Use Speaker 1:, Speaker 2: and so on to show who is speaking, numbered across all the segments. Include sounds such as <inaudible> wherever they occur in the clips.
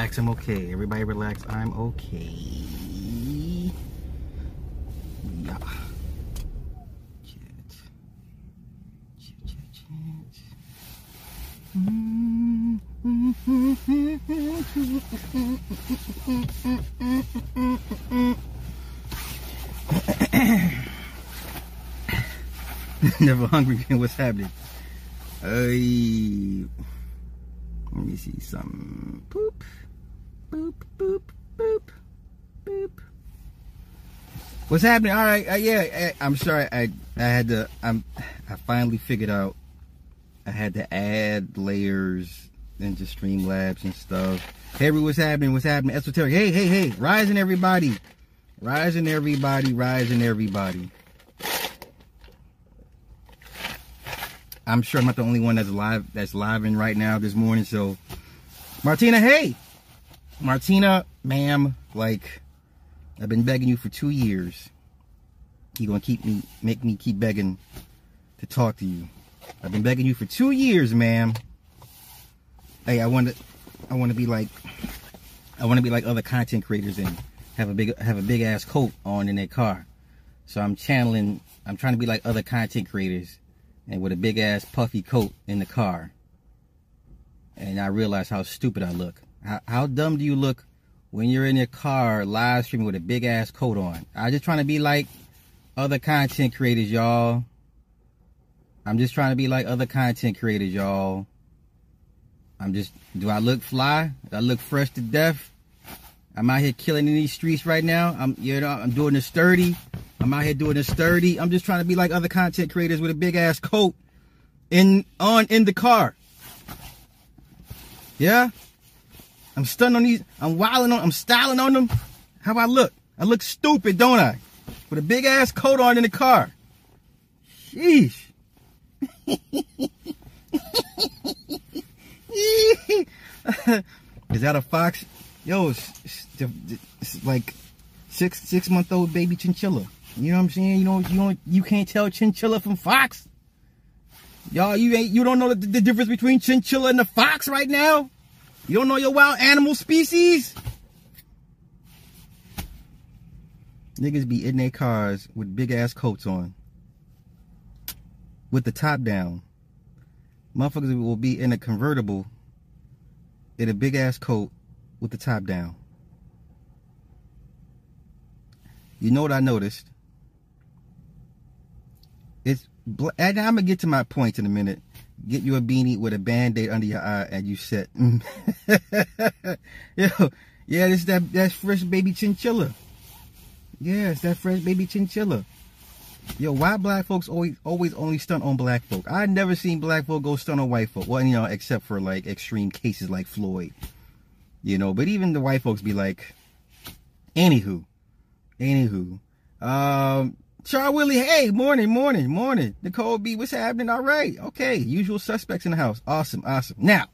Speaker 1: Relax, I'm okay. Everybody relax, I'm okay. Yeah. Chat. Chat, chat, chat. <laughs> Never hungry. <laughs> What's happening? Hey, let me see some. Boop, boop, boop, boop, boop. What's happening? All right, uh, yeah. I, I'm sorry. I I had to. I'm. I finally figured out. I had to add layers into Streamlabs and stuff. Hey, what's happening? What's happening? Esoteric. Hey, hey, hey! Rising, everybody! Rising, everybody! Rising, everybody! I'm sure I'm not the only one that's live that's live in right now this morning. So, Martina, hey, Martina, ma'am, like I've been begging you for two years. You gonna keep me make me keep begging to talk to you. I've been begging you for two years, ma'am. Hey, I want to, I want to be like, I want to be like other content creators and have a big have a big ass coat on in their car. So I'm channeling. I'm trying to be like other content creators and with a big ass puffy coat in the car. And I realize how stupid I look. How, how dumb do you look when you're in your car live streaming with a big ass coat on? I'm just trying to be like other content creators, y'all. I'm just trying to be like other content creators, y'all. I'm just, do I look fly? Do I look fresh to death? I'm out here killing in these streets right now. I'm, you know, I'm doing the sturdy. I'm out here doing the sturdy. I'm just trying to be like other content creators with a big ass coat in on in the car. Yeah, I'm stunning on these. I'm wilding on. I'm styling on them. How I look? I look stupid, don't I? With a big ass coat on in the car. Sheesh. <laughs> Is that a fox? Yo, it's, it's like six six month old baby chinchilla. You know what I'm saying? You know you don't you can't tell chinchilla from fox. Y'all, you ain't you don't know the, the difference between chinchilla and the fox right now. You don't know your wild animal species. Niggas be in their cars with big ass coats on, with the top down. Motherfuckers will be in a convertible in a big ass coat with the top down. You know what I noticed? It's and I'm gonna get to my point in a minute. Get you a beanie with a band-aid under your eye and you set. <laughs> Yo, yeah, this that that's fresh baby chinchilla. Yeah, it's that fresh baby chinchilla. Yo, why black folks always always only stunt on black folk? I never seen black folk go stunt on white folk. Well, you know, except for like extreme cases like Floyd. You know, but even the white folks be like, anywho, anywho, um, Char Willie, hey, morning, morning, morning. Nicole B, what's happening? All right, okay. Usual suspects in the house. Awesome, awesome. Now,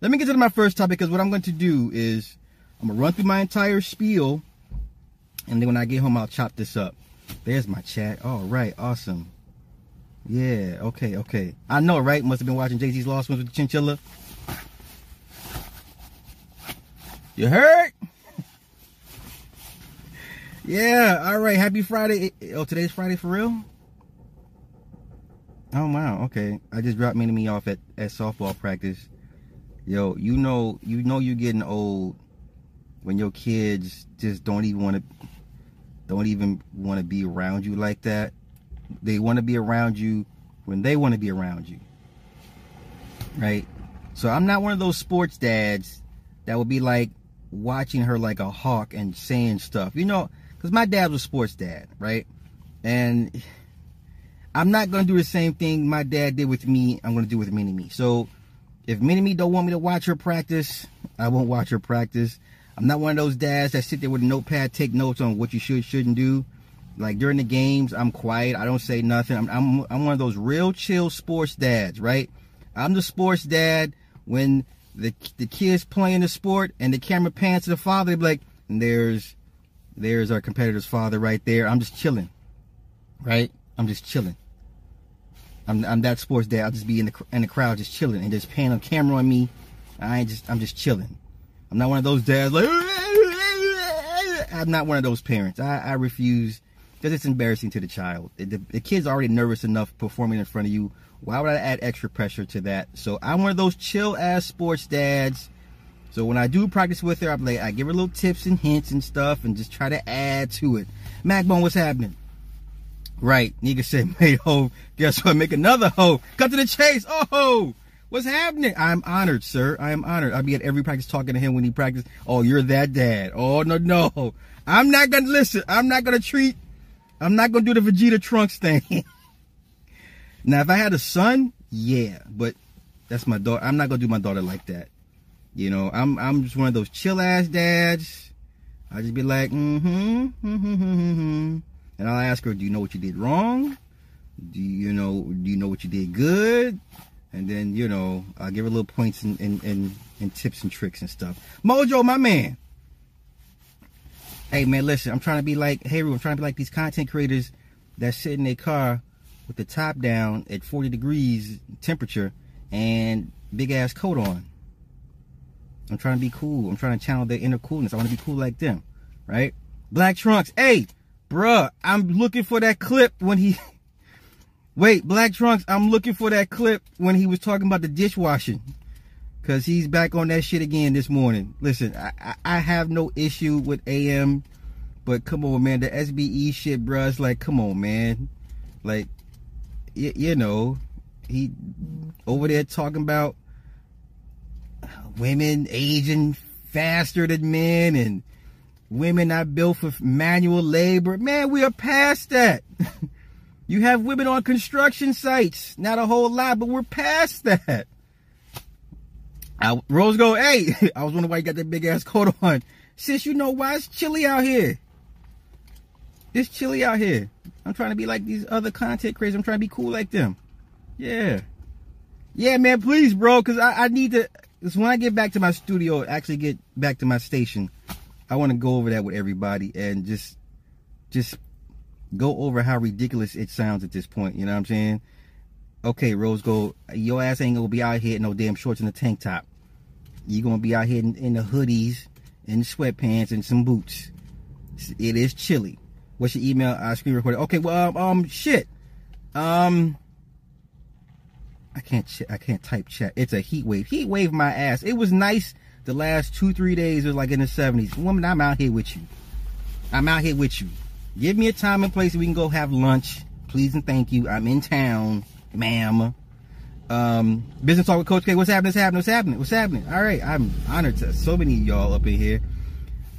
Speaker 1: let me get to my first topic because what I'm going to do is I'm gonna run through my entire spiel, and then when I get home, I'll chop this up. There's my chat. All right, awesome. Yeah, okay, okay. I know, right? Must have been watching Jay Z's Lost Ones with the chinchilla. You heard? Yeah, all right. Happy Friday. Oh, today's Friday for real? Oh, wow. Okay. I just dropped Mini Me off at, at softball practice. Yo, you know, you know you're getting old when your kids just don't even want to don't even want to be around you like that. They want to be around you when they want to be around you. Right? So I'm not one of those sports dads that would be like, watching her like a hawk and saying stuff. You know, because my dad was a sports dad, right? And I'm not to do the same thing my dad did with me, I'm to do with Mini Me. So if Mini Me don't want me to watch her practice, I won't watch her practice. I'm not one of those dads that sit there with a notepad, take notes on what you should, shouldn't do. Like during the games, I'm quiet. I don't say nothing. I'm, I'm, I'm one of those real chill sports dads, right? I'm the sports dad when the the kids playing the sport and the camera pans to the father, they be like, there's there's our competitor's father right there. I'm just chilling. Right? I'm just chilling. I'm I'm that sports dad. I'll just be in the in the crowd just chilling and just pan a camera on me. I ain't just I'm just chilling. I'm not one of those dads like. <laughs> I'm not one of those parents. I, I refuse because it's embarrassing to the child. The, the kid's already nervous enough performing in front of you. Why would I add extra pressure to that? So I'm one of those chill ass sports dads. So when I do practice with her, I'm like, I give her little tips and hints and stuff and just try to add to it. Macbone, what's happening? Right, nigga said <laughs> made hoe. Guess what? Make another hoe. Cut to the chase. Oh, what's happening? I'm honored, sir. I am honored. I'll be at every practice talking to him when he practices. Oh, you're that dad. Oh no, no. I'm not gonna listen. I'm not gonna treat. I'm not gonna do the Vegeta Trunks thing. <laughs> now, if I had a son, yeah, but that's my daughter. I'm not gonna do my daughter like that. You know, I'm I'm just one of those chill ass dads. I just be like, mm-hmm, mm-hmm, mm-hmm, and I'll ask her, do you know what you did wrong? Do you know do you know what you did good? And then, you know, I'll give her little points and, and, and, and tips and tricks and stuff. Mojo, my man. Hey man, listen, I'm trying to be like hey I'm trying to be like these content creators that sit in their car with the top down at 40 degrees temperature and big ass coat on. I'm trying to be cool. I'm trying to channel their inner coolness. I want to be cool like them, right? Black Trunks. Hey, bruh, I'm looking for that clip when he. <laughs> Wait, Black Trunks, I'm looking for that clip when he was talking about the dishwashing. Cause he's back on that shit again this morning. Listen, I, I have no issue with AM, but come on, man, the SBE shit, bruh. It's like, come on, man. Like, y- you know, he over there talking about women aging faster than men and women not built for manual labor. Man, we are past that. <laughs> you have women on construction sites, not a whole lot, but we're past that. I, Rose Gold, hey, <laughs> I was wondering why you got that big ass coat on. Sis, you know why it's chilly out here. It's chilly out here. I'm trying to be like these other content creators. I'm trying to be cool like them. Yeah. Yeah, man, please, bro, because I, I need to, because when I get back to my studio, actually get back to my station, I want to go over that with everybody and just just go over how ridiculous it sounds at this point. You know what I'm saying? Okay, Rose Gold, your ass ain't gonna be out here in no damn shorts and a tank top. You're gonna be out here in, in the hoodies and sweatpants and some boots. It is chilly. What's your email? I screen recorded. Okay, well, um, um shit. Um, I can't ch- I can't type chat. It's a heat wave. Heat wave my ass. It was nice the last two three days. It was like in the seventies. Woman, I'm out here with you. I'm out here with you. Give me a time and place we can go have lunch, please and thank you. I'm in town, ma'am. Um, business talk with Coach K. What's happening? What's happening? What's happening? What's happening? All right, I'm honored to so many y'all up in here.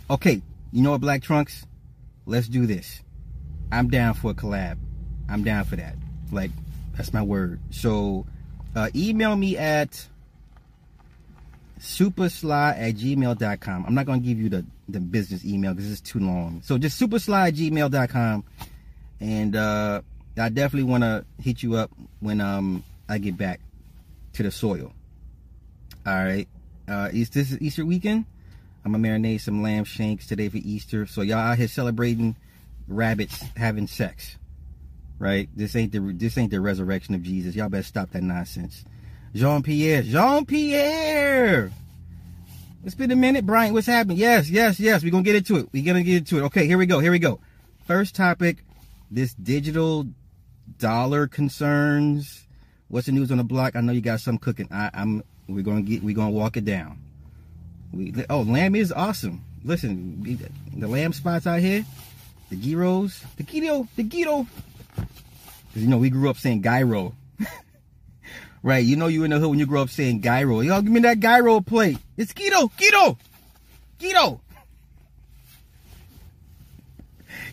Speaker 1: Okay, you know what, Black Trunks? Let's do this. I'm down for a collab. I'm down for that. Like, that's my word. So uh, email me at supasly at gmail.com. I'm not going to give you the, the business email because it's too long. So just supasly at gmail.com. And uh, I definitely want to hit you up when um, I get back to the soil. All right. Uh, is this Easter weekend? I'm going to marinate some lamb shanks today for Easter. So y'all out here celebrating rabbits having sex right? This ain't the this ain't the resurrection of Jesus. Y'all better stop that nonsense. Jean Pierre, Jean Pierre. It's been a minute, Brian. What's happening? Yes, yes, yes. We're gonna get into it. We're gonna get into it. Okay, here we go. Here we go. First topic: this digital dollar concerns. What's the news on the block? I know you got some cooking. I, am We're gonna get. We're gonna walk it down. We, oh, lamb is awesome. Listen, the lamb spots out here, the gyros, the keto, the keto Cause you know we grew up saying gyro. <laughs> right, you know you in the hood when you grow up saying gyro. Y'all give me that gyro plate. It's keto, keto, keto,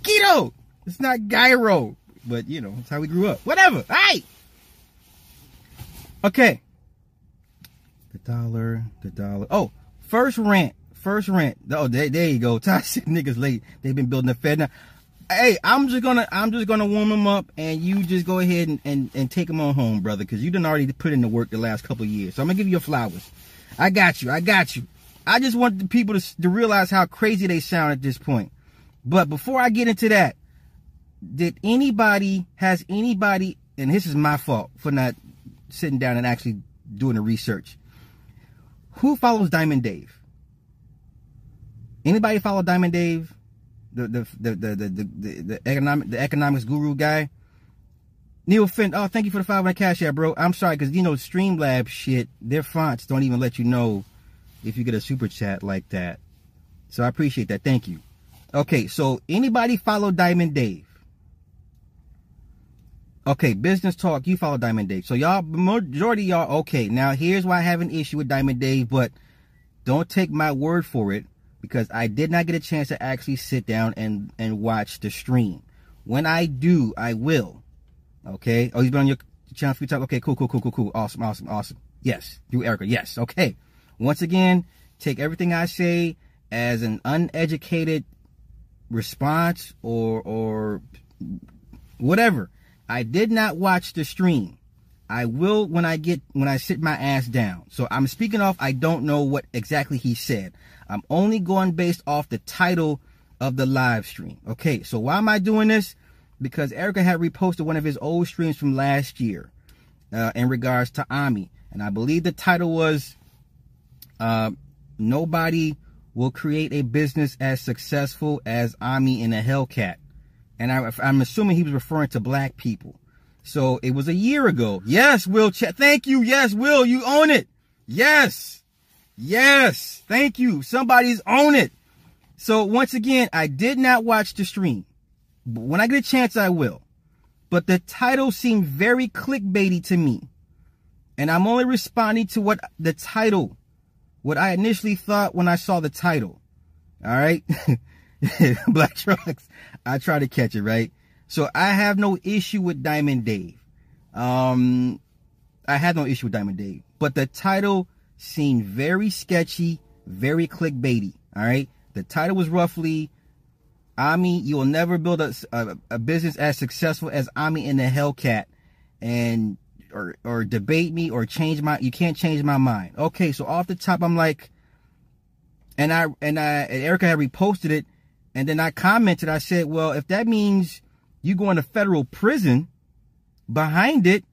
Speaker 1: keto. It's not gyro, but you know it's how we grew up. Whatever. All right. Okay. The dollar, the dollar. Oh, first rent, first rent. Oh, there, there you go. <laughs> Said niggas late. They've been building the Fed now hey, I'm just gonna I'm just gonna warm them up, and you just go ahead and, and, and take them on home, brother, because you done already put in the work the last couple years. So I'm gonna give you your flowers. I got you. I got you. I just want the people to, to realize how crazy they sound at this point. But before I get into that, did anybody has anybody, and this is my fault for not sitting down and actually doing the research. Who follows Diamond Dave? Anybody follow Diamond Dave, the the the the the, the, the economic the economics guru guy? Neil Finn, oh, thank you for the five on cash app, bro. I'm sorry, because you know Streamlab shit, their fonts don't even let you know if you get a super chat like that. So I appreciate that. Thank you. Okay, so anybody follow Diamond Dave? Okay, business talk, you follow Diamond Dave. So y'all, majority y'all, okay. Now here's why I have an issue with Diamond Dave, but don't take my word for it because I did not get a chance to actually sit down and, and watch the stream. When I do, I will. Okay. Oh, he's been on your channel a few times. Okay, cool, cool, cool, cool, cool. Awesome, awesome, awesome. Yes, you, Erica. Yes. Okay. Once again, take everything I say as an uneducated response or or whatever. I did not watch the stream. I will when I get when I sit my ass down. So I'm speaking off I don't know what exactly he said. I'm only going based off the title of the live stream. Okay, so why am I doing this? Because Erica had reposted one of his old streams from last year uh, in regards to Ami. And I believe the title was uh, Nobody Will Create a Business as Successful as Ami in a Hellcat and I, am assuming he was referring to black people. So it was a year ago. Yes, Will. Thank you. Yes, Will. You own it. Yes. Yes. Thank you. Somebody's own it. So once again, I did not watch the stream. But when I get a chance, I will. But the title seemed very clickbaity to me. And I'm only responding to what the title, what I initially thought when I saw the title. All right. <laughs> Black Trunks. I try to catch it, right? So I have no issue with Diamond Dave. Um, I had no issue with Diamond Dave, but the title seemed very sketchy, very clickbaity. All right. The title was roughly, Ami, you will never build a, a, a business as successful as Ami in the Hellcat and, or, or debate me or change my, you can't change my mind. Okay. So off the top, I'm like, and I, and I, and Erica had reposted it and then I commented, I said, well, if that means you going to federal prison behind it,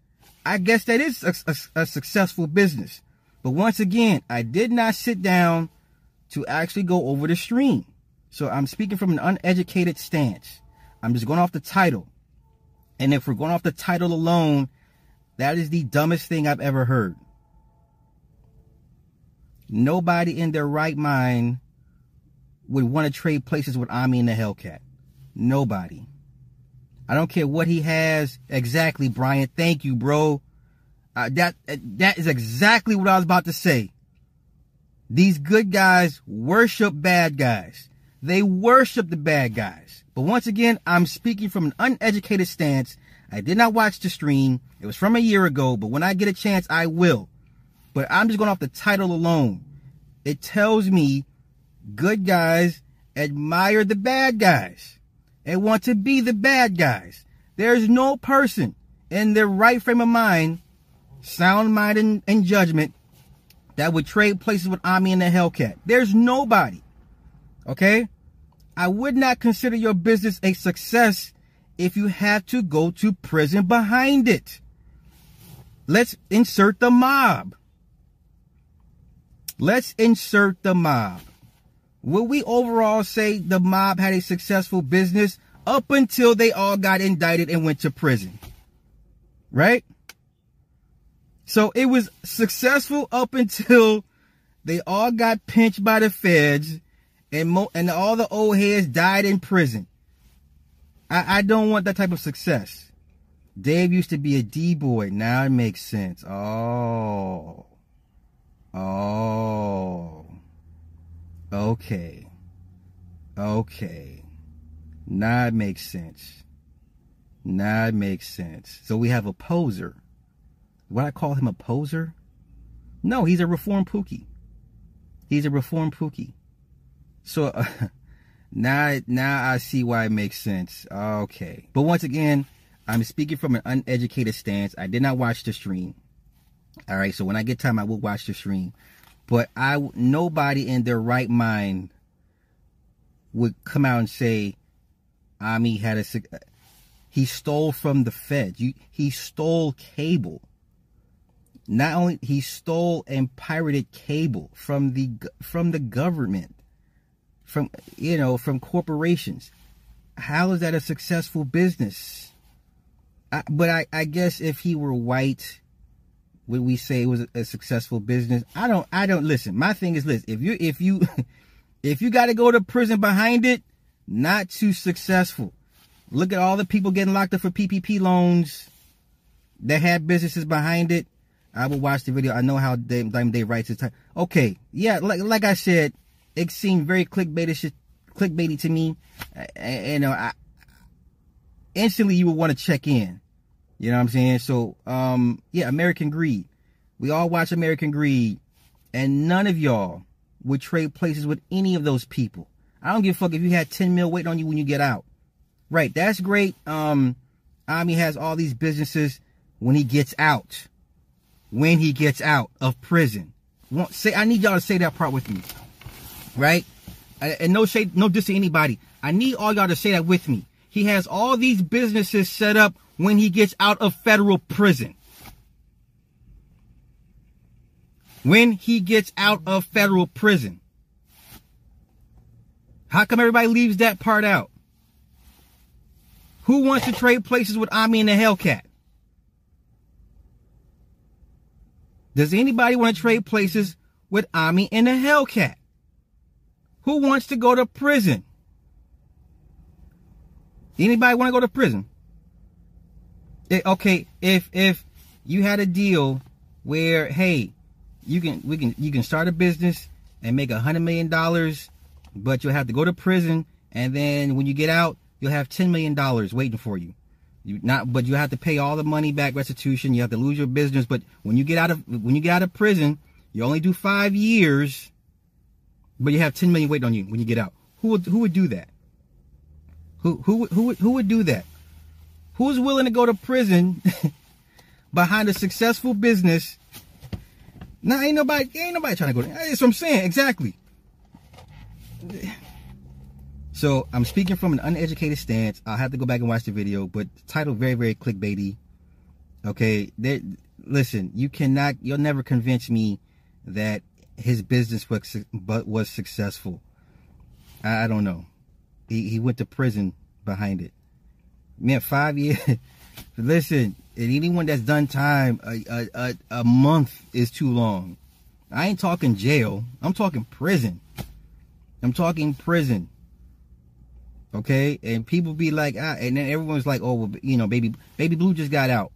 Speaker 1: I guess that is a, a, a, successful business. But once again, I did not sit down to actually go over the stream. So I'm speaking from an uneducated stance. I'm just going off the title. And if we're going off the title alone, that is the dumbest thing I've ever heard. Nobody in their right mind would want to trade places with Ami and the Hellcat. Nobody. I don't care what he has exactly, Brian. Thank you, bro. Uh, that that is exactly what I was about to say. These good guys worship bad guys. They worship the bad guys. But once again, I'm speaking from an uneducated stance. I did not watch the stream. It was from a year ago, but when I get a chance, I will. But I'm just going off the title alone. It tells me good guys admire the bad guys and want to be the bad guys. There's no person in their right frame of mind, sound mind and, and judgment that would trade places with Ami and the Hellcat. There's nobody. Okay? I would not consider your business a success if you have to go to prison behind it. Let's insert the mob. Let's insert the mob. Will we overall say the mob had a successful business up until they all got indicted and went to prison? Right? So it was successful up until they all got pinched by the feds and mo- and all the old heads died in prison. I, I don't want that type of success. Dave used to be a D boy. Now it makes sense. Oh. Oh. Okay. Okay. Now it makes sense. Now it makes sense. So we have a poser. Would I call him a poser? No, he's a reformed Pookie. He's a reformed Pookie. So uh, <laughs> now, now I see why it makes sense. Okay. But once again, I'm speaking from an uneducated stance. I did not watch the stream. All right. So when I get time, I will watch the stream. But I nobody in their right mind would come out and say Ami had a he stole from the Fed. You, he stole cable. Not only he stole and pirated cable from the from the government, from you know from corporations. How is that a successful business? I, but I, I guess if he were white, would we say it was a, successful business? I don't I don't listen. My thing is listen, if you if you <laughs> if you got to go to prison behind it, not too successful. Look at all the people getting locked up for PPP loans that had businesses behind it. I will watch the video. I know how Diamond Dave writes his time. Okay, yeah, like like I said, it seemed very clickbaitish, clickbaity to me. And, you know, I, instantly you would want to check in. You know what I'm saying? So, um, yeah, American Greed. We all watch American Greed, and none of y'all would trade places with any of those people. I don't give a fuck if you had 10 mil waiting on you when you get out. Right, that's great. Um, Ami has all these businesses when he gets out. When he gets out of prison. Say, I need y'all to say that part with me. Right? And no shade, no diss to anybody. I need all y'all to say that with me. He has all these businesses set up when he gets out of federal prison. When he gets out of federal prison. How come everybody leaves that part out? Who wants to trade places with Ami and the Hellcat? Does anybody want to trade places with Ami and the Hellcat? Who wants to go to prison? Anybody want to go to prison? Okay, if if you had a deal where hey, you can we can you can start a business and make a hundred million dollars, but you'll have to go to prison, and then when you get out, you'll have ten million dollars waiting for you. You not, but you have to pay all the money back restitution. You have to lose your business. But when you get out of when you get out of prison, you only do five years, but you have ten million waiting on you when you get out. Who would who would do that? Who who who who would do that? Who's willing to go to prison <laughs> behind a successful business? Now ain't nobody ain't nobody trying to go. That's what I'm saying exactly. So I'm speaking from an uneducated stance. I'll have to go back and watch the video, but the title very, very clickbaity. Okay. Listen, you cannot, you'll never convince me that his business was, but was successful. I, I don't know. He he went to prison behind it. Man, five years. <laughs> Listen, and anyone that's done time, a, a, a month is too long. I ain't talking jail. I'm talking prison. I'm talking prison. Okay, and people be like, ah, and then everyone's like, oh, well, you know, baby, baby blue just got out.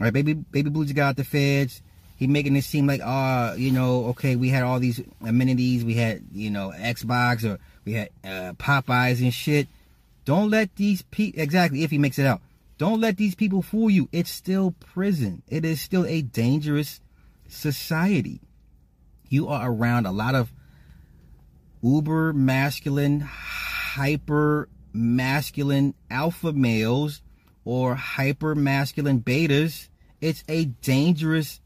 Speaker 1: All right, baby, baby blue just got out the feds. He making it seem like, ah, uh, you know, okay, we had all these amenities, we had, you know, Xbox or we had uh, Popeyes and shit. Don't let these people exactly if he makes it out. Don't let these people fool you. It's still prison. It is still a dangerous society. You are around a lot of uber masculine hyper masculine alpha males or hyper masculine betas, it's a dangerous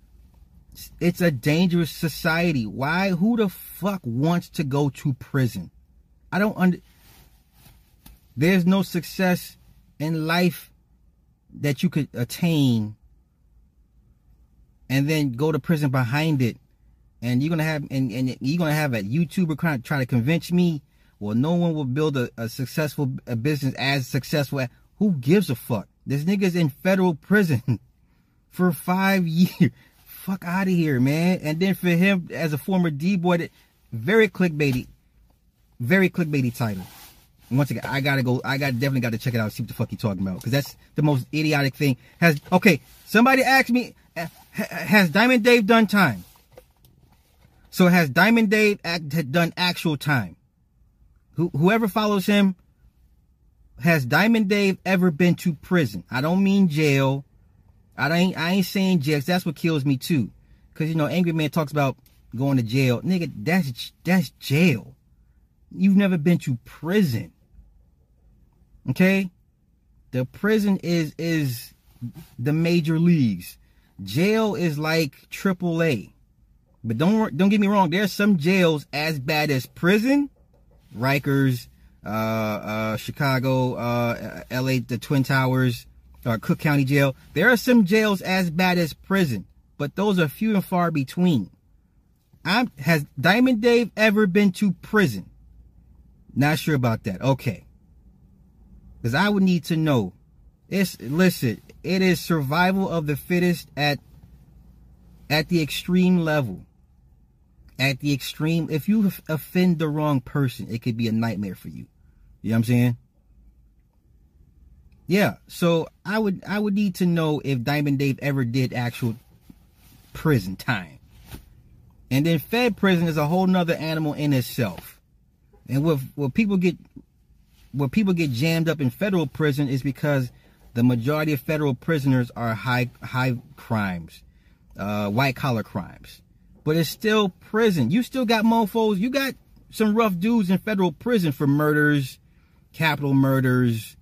Speaker 1: it's a dangerous society. Why who the fuck wants to go to prison? I don't under There's no success in life that you could attain and then go to prison behind it and you're gonna have and, and you're gonna have a YouTuber trying to try to convince me well, no one will build a, a successful a business as successful. As, who gives a fuck? This nigga's in federal prison <laughs> for five years. Fuck out of here, man. And then for him as a former D boy, very clickbaity, very clickbaity title. Once again, I gotta go. I got definitely got to check it out. See what the fuck he talking about because that's the most idiotic thing. Has okay? Somebody asked me, eh, has Diamond Dave done time? So has Diamond Dave act, done actual time? Who, whoever follows him, has Diamond Dave ever been to prison? I don't mean jail. I ain't I ain't saying jail. That's what kills me too. Cause you know, Angry Man talks about going to jail. Nigga, that's that's jail. You've never been to prison. Okay? The prison is is the major leagues. Jail is like triple A. But don't don't get me wrong, there's some jails as bad as prison Rikers, uh, uh, Chicago, uh, LA, the Twin Towers, uh, Cook County Jail. There are some jails as bad as prison, but those are few and far between. I'm, has Diamond Dave ever been to prison? Not sure about that. Okay. Because I would need to know. It's listen, it is survival of the fittest at at the extreme level. At the extreme, if you offend the wrong person, it could be a nightmare for you. You know what I'm saying? Yeah, so I would I would need to know if Diamond Dave ever did actual prison time. And then Fed prison is a whole nother animal in itself. And what what people get what people get jammed up in federal prison is because the majority of federal prisoners are high high crimes, uh, white collar crimes. But it's still prison. You still got mofos. You got some rough dudes in federal prison for murders, capital murders,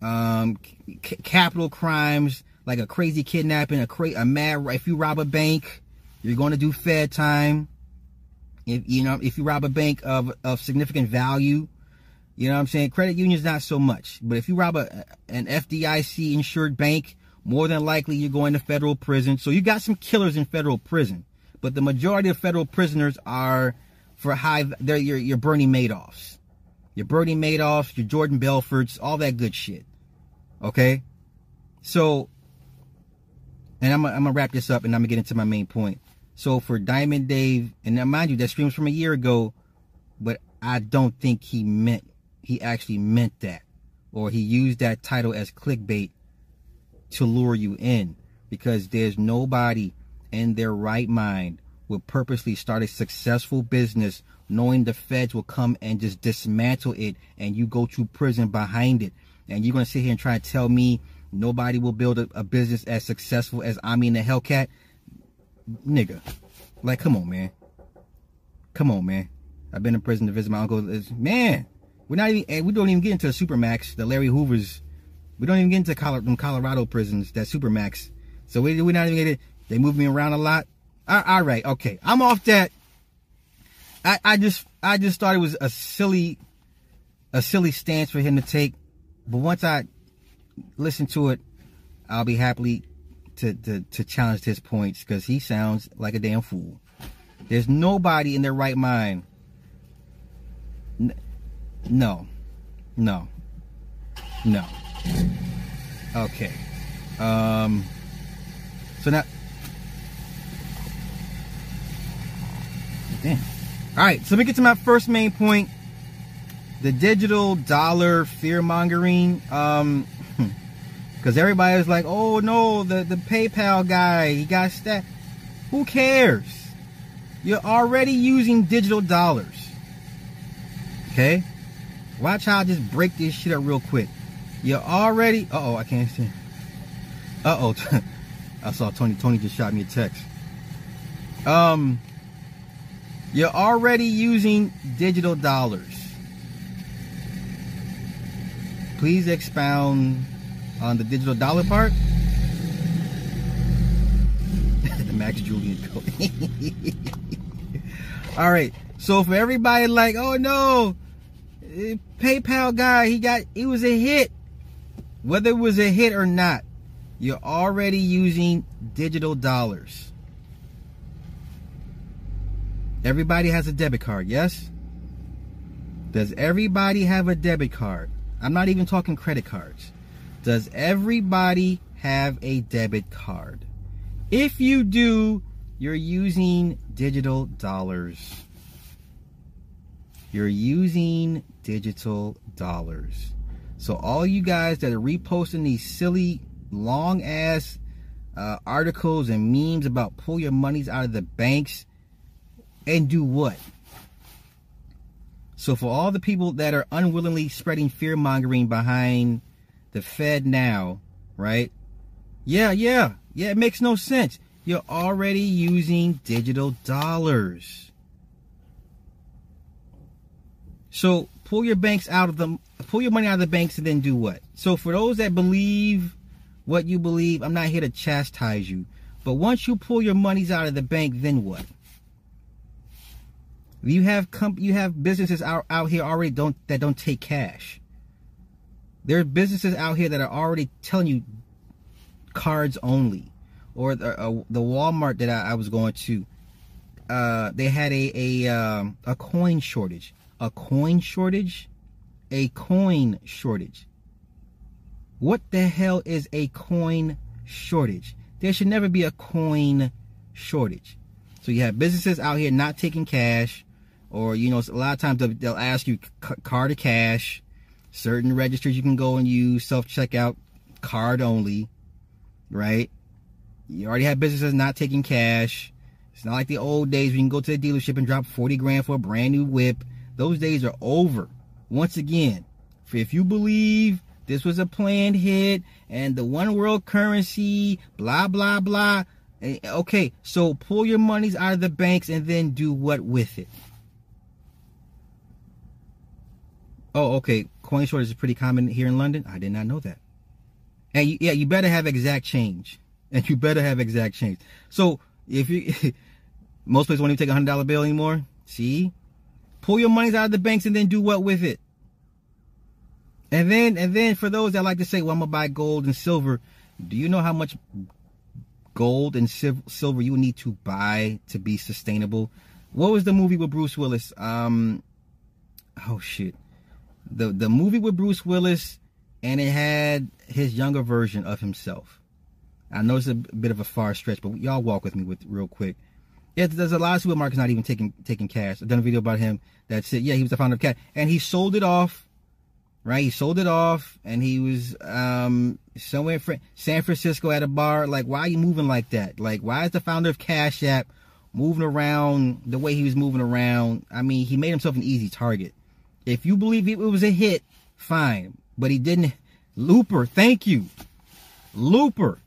Speaker 1: um, c- capital crimes like a crazy kidnapping, a cra- a mad. If you rob a bank, you're going to do Fed time. If you know, if you rob a bank of of significant value, you know what I'm saying. Credit unions not so much, but if you rob a an FDIC insured bank, more than likely you're going to federal prison. So you got some killers in federal prison, but the majority of federal prisoners are for high. They're your your Bernie Madoffs, your Bernie Madoffs, your Jordan Belforts, all that good shit. Okay? So, and I'm, I'm going to wrap this up and I'm going to get into my main point. So for Diamond Dave, and now mind you, that streams from a year ago, but I don't think he meant, he actually meant that. Or he used that title as clickbait to lure you in. Because there's nobody in their right mind would purposely start a successful business knowing the feds will come and just dismantle it and you go to prison behind it and you're gonna sit here and try to tell me nobody will build a, a business as successful as I mean the Hellcat, nigga. Like, come on, man. Come on, man. I've been in prison to visit my uncle. Man, we're not even. We don't even get into the Supermax, the Larry Hoover's. We don't even get into Colorado, Colorado prisons, that Supermax. So we, we're not even getting. They move me around a lot. All, all right, okay. I'm off that. I, I just, I just thought it was a silly, a silly stance for him to take. But once I listen to it, I'll be happily to, to, to challenge his points because he sounds like a damn fool. There's nobody in their right mind. No. No. No. Okay. Um so now Damn. Alright, so let me get to my first main point the digital dollar fear mongering. Um, <laughs> because everybody was like, "Oh no, the the PayPal guy, he got that." Who cares? You're already using digital dollars. Okay, watch how I just break this shit up real quick. You're already. Uh oh, I can't see. Uh oh, <laughs> I saw Tony. Tony just shot me a text. Um, you're already using digital dollars. please expound on the digital dollar part? <laughs> the Max Julien code. <laughs> All right. So for everybody like, oh no, Eh, PayPal guy, he got, he was a hit. Whether it was a hit or not, you're already using digital dollars. Everybody has a debit card, yes? Does everybody have a debit card? I'm not even talking credit cards. Does everybody have a debit card? If you do, you're using digital dollars. You're using digital dollars. So all you guys that are reposting these silly long ass uh, articles and memes about pull your monies out of the banks and do what? So for all the people that are unwillingly spreading fear mongering behind the Fed now, right? Yeah, yeah, yeah, it makes no sense. You're already using digital dollars. So pull your banks out of them, pull your money out of the banks and then do what? So for those that believe what you believe, I'm not here to chastise you. But once you pull your monies out of the bank, then what? You have comp- you have businesses out, out here already don't that don't take cash. There are businesses out here that are already telling you cards only, or the, uh, the Walmart that I, I was going to. Uh, they had a a um, a coin shortage, a coin shortage? A coin shortage. What the hell is a coin shortage? There should never be a coin shortage. So you have businesses out here not taking cash, or you know, a lot of times they'll, they'll ask you card to cash. Certain registers you can go and use self checkout, card only, right? You already have businesses not taking cash. It's not like the old days when you can go to the dealership and drop 40 grand for a brand new whip. Those days are over. Once again, if you believe this was a planned hit and the one world currency, blah, blah, blah. Eh, okay, so pull your monies out of the banks and then do what with it? Oh, okay. Coin shortage is pretty common here in London. I did not know that. And you, yeah, you better have exact change. And <laughs> you better have exact change. So if you, <laughs> most places won't even take a hundred dollar bill anymore. See, pull your monies out of the banks and then do what with it? And then, and then for those that like to say, well, I'm gonna buy gold and silver. Do you know how much gold and silver you need to buy to be sustainable? What was the movie with Bruce Willis? Um, oh shit, the the movie with Bruce Willis, and it had his younger version of himself. I know it's a bit of a far stretch, but y'all walk with me with real quick. Yeah, there's a lot of supermarkets not even taking taking cash. I've done a video about him that said, yeah, he was the founder of cash, and he sold it off right? He sold it off, and he was um, somewhere in San Francisco at a bar. Like, why are you moving like that? Like, why is the founder of Cash App moving around the way he was moving around? I mean, he made himself an easy target. If you believe it was a hit, fine, but he didn't. Looper, thank you, Looper.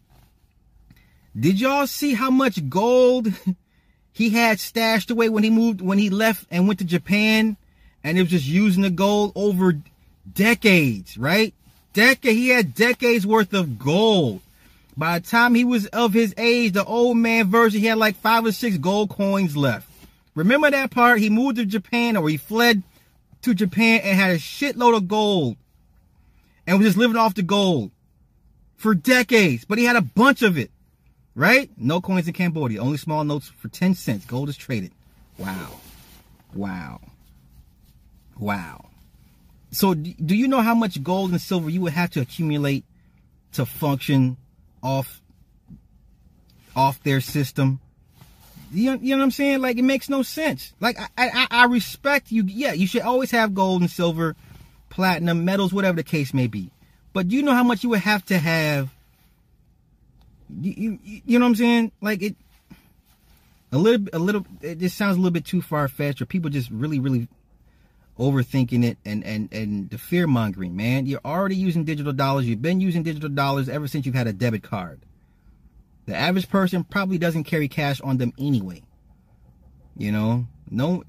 Speaker 1: Did y'all see how much gold <laughs> he had stashed away when he moved when he left and went to Japan? And it was just using the gold over decades, right? Decade, he had decades worth of gold. By the time he was of his age, the old man version, he had like five or six gold coins left. Remember that part? He moved to Japan or he fled to Japan and had a shitload of gold and was just living off the gold for decades. But he had a bunch of it, right? No coins in Cambodia, only small notes for 10 cents. Gold is traded. Wow. Wow. Wow. So, do you know how much gold and silver you would have to accumulate to function off off their system? You know, you know what I'm saying? Like it makes no sense. Like I, I, I respect you. Yeah, you should always have gold and silver, platinum, metals, whatever the case may be. But do you know how much you would have to have? You, you, you know what I'm saying? Like it, a little, a little. It just sounds a little bit too far fetched, or people just really, really overthinking it and and and the fear mongering man. You're already using digital dollars. You've been using digital dollars ever since you've had a debit card. The average person probably doesn't carry cash on them anyway. You know? No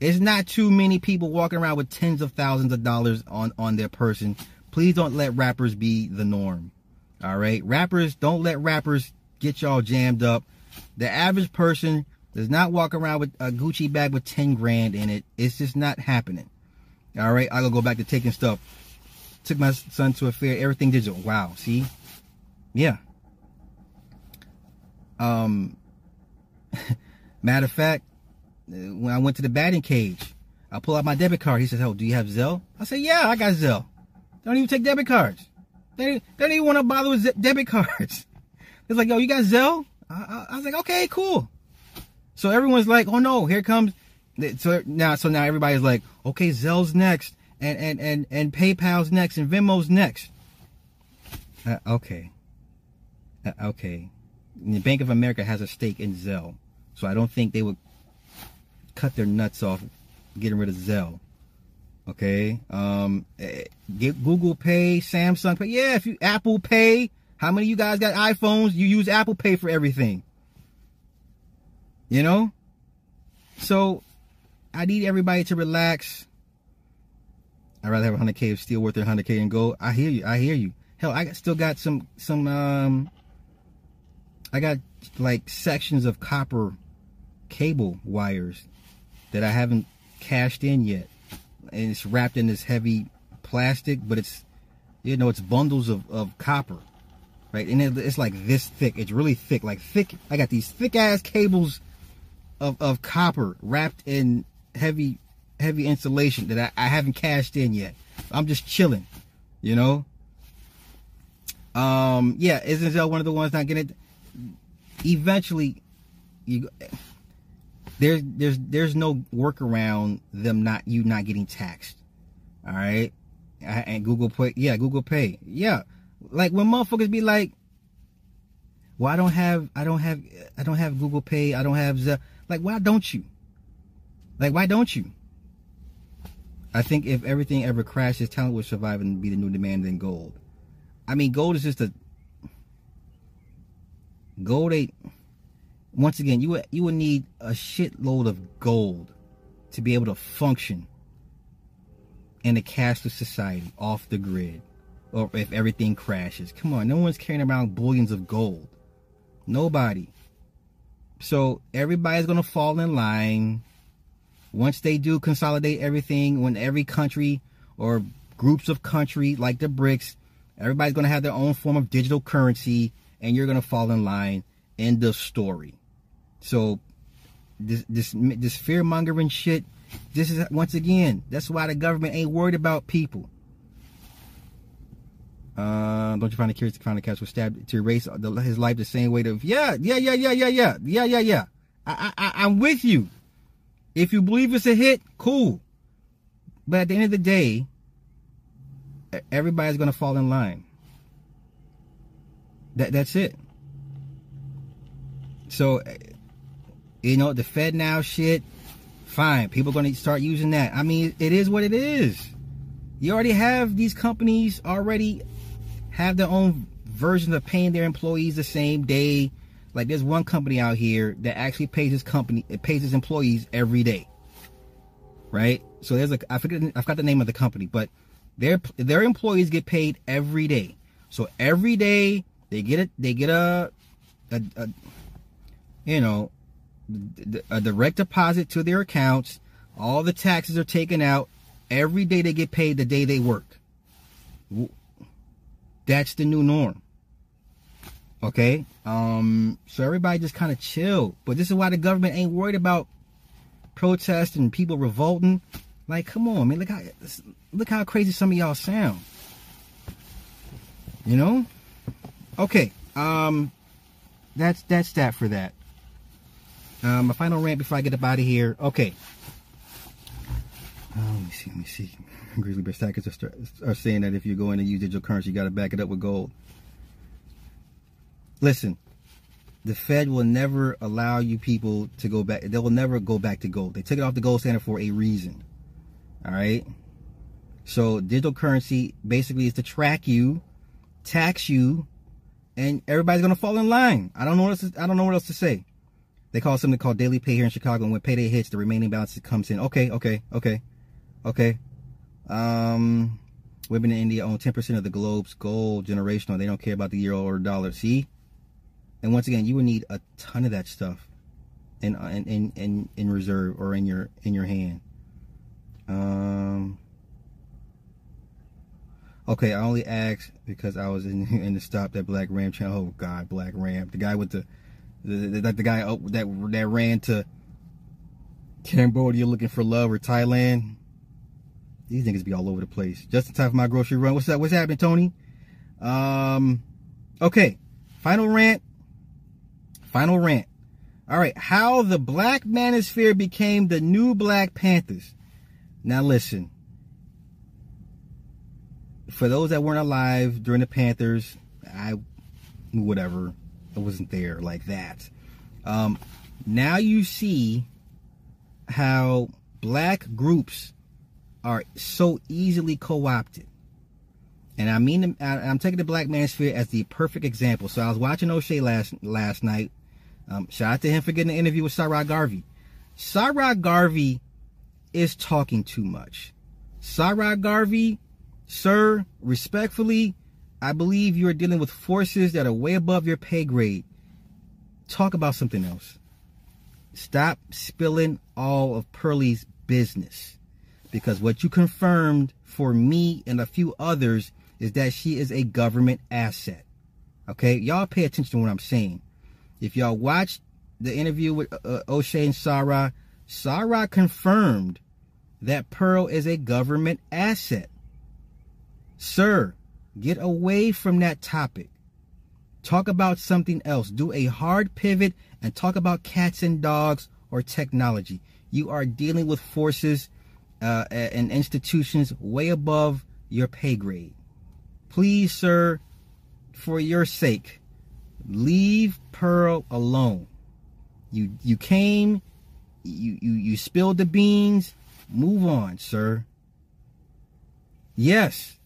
Speaker 1: it's not too many people walking around with tens of thousands of dollars on on their person. Please don't let rappers be the norm all right rappers don't let rappers get y'all jammed up the average person does not walk around with a Gucci bag with 10 grand in it. It's just not happening. All right, I gotta go back to taking stuff. Took my son to a fair, everything digital. Wow, see? Yeah. Um, <laughs> matter of fact, uh, when I went to the batting cage, I pull out my debit card. He says, "Oh, do you have Zelle?" I say, "Yeah, I got Zelle." Don't even take debit cards. They, they don't even want to bother with debit cards. <laughs> It's like, "Yo, you got Zelle?" I, I, I was like, "Okay, cool." So everyone's like, oh no, here comes. So now, so now everybody's like, okay, Zelle's next, and and and and PayPal's next, and Venmo's next. Uh, okay. Uh, okay. The Bank of America has a stake in Zelle, so I don't think they would cut their nuts off getting rid of Zelle. Okay. Um, eh, get Google Pay, Samsung Pay. Yeah, if you Apple Pay. How many of you guys got iPhones? You use Apple Pay for everything. You know? So I need everybody to relax. I'd rather have 100k of steel worth their 100k and gold. I hear you. I hear you. Hell, I still got some some um. I got like sections of copper cable wires that I haven't cashed in yet, and it's wrapped in this heavy plastic, but it's you know it's bundles of of copper, right? And it, it's like this thick. It's really thick, like thick. I got these thick ass cables of, of copper wrapped in heavy heavy insulation that I, I haven't cashed in yet. I'm just chilling, you know. Um, yeah, isn't Zelle one of the ones not getting it? Eventually, you there's there's there's no workaround them not you not getting taxed. All right, and Google Pay, yeah, Google Pay, yeah. Like when motherfuckers be like, "Well, I don't have, I don't have, I don't have Google Pay, I don't have Zelle." Like, why don't you? Like, why don't you? I think if everything ever crashes, talent would survive and be the new demand than gold. I mean, gold is just a gold ain't. Once again, you would you would need a shitload of gold to be able to function in a cashless society off the grid, or if everything crashes. Come on, no one's carrying around billions of gold. Nobody. So everybody's gonna fall in line once they do consolidate everything, when every country or groups of country like the BRICS, everybody's to have their own form of digital currency, and you're to fall in line. End of story. So this this this fear mongering shit. This is once again. That's why the government ain't worried about people. Uh, don't you find it curious to find a catch was stabbed to erase the, his life the same way to yeah yeah yeah yeah yeah yeah yeah yeah yeah. I I I'm with you. If you believe it's a hit, cool. But at the end of the day, everybody's to fall in line. That that's it. So, you know, the FedNow shit, fine. People going to start using that. I mean, it is what it is. You already have these companies already have their own versions of paying their employees the same day like there's one company out here that actually pays his company, it pays his employees every day. Right? So there's a I forget I forgot the name of the company, but their their employees get paid every day. So every day they get a they get a, a, a you know a direct deposit to their accounts. All the taxes are taken out. Every day they get paid the day they work. That's the new norm. Okay? Um, so everybody just kind of chill. But this is why the government ain't worried about protests and people revolting. Like, come on, man. Look how look how crazy some of y'all sound. You know? Okay. Um that's that's that for that. Um my final rant before I get up out of here. Okay. Oh, let me see, let me see. Grizzly Bear Stackers are, are saying that if you're going to use digital currency, you got to back it up with gold. Listen, the Fed will never allow you people to go back. They will never go back to gold. They took it off the gold standard for a reason. All right. So digital currency basically is to track you, tax you, and everybody's gonna fall in line. I don't know what else. To, I don't know what else to say. They call something called daily pay here in Chicago, and when payday hits, the remaining balance comes in. Okay, okay, okay, okay. Um, women in India own 10% of the globe's gold generational. They don't care about the euro or dollar. See, and once again, you would need a ton of that stuff in in in in, reserve or in your in your hand. Um. Okay, I only asked because I was in <laughs> in the stop that Black Ram channel. Oh God, Black Ram, the guy with the the, the, guy that that ran to Cambodia looking for love or Thailand. These niggas be all over the place. Just in time for my grocery run. What's up? What's happening, Tony? Um. Okay. Final rant. Final rant. All right, how the Black Manosphere became the new Black Panthers. Now listen. For those that weren't alive during the Panthers, I whatever, I wasn't there like that. Um, now you see how black groups are so easily co-opted. And I mean, I'm taking the Black Manosphere as the perfect example. So I was watching O'Shea last last night um, shout out to him for getting an interview with Sarah Garvey. Sarah Garvey is talking too much. Sarah Garvey, sir, respectfully, I believe you are dealing with forces that are way above your pay grade. Talk about something else. Stop spilling all of Pearlie's business. Because what you confirmed for me and a few others is that she is a government asset. Okay? Y'all pay attention to what I'm saying. If y'all watched the interview with uh, uh, O'Shea and Sarah, Sarah confirmed that Pearl is a government asset. Sir, get away from that topic. Talk about something else. Do a hard pivot and talk about cats and dogs or technology. You are dealing with forces uh, and institutions way above your pay grade. Please, sir, for your sake, leave Pearl alone. You you came, you you you spilled the beans. Move on, sir. Yes,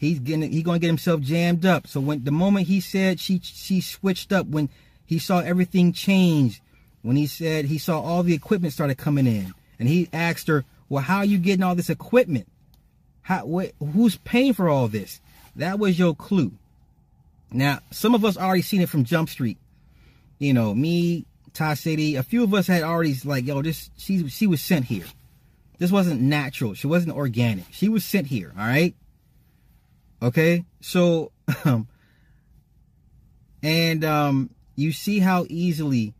Speaker 1: he's getting he gonna get himself jammed up. So when the moment he said she she switched up, when he saw everything change, when he said he saw all the equipment started coming in, and he asked her, "Well, how are you getting all this equipment? How what, who's paying for all this?" That was your clue. Now, some of us already seen it from Jump Street. You know, me, Ty City, a few of us had already like, yo, this she she was sent here. This wasn't natural. She wasn't organic. She was sent here, all right? Okay? So um and um you see how easily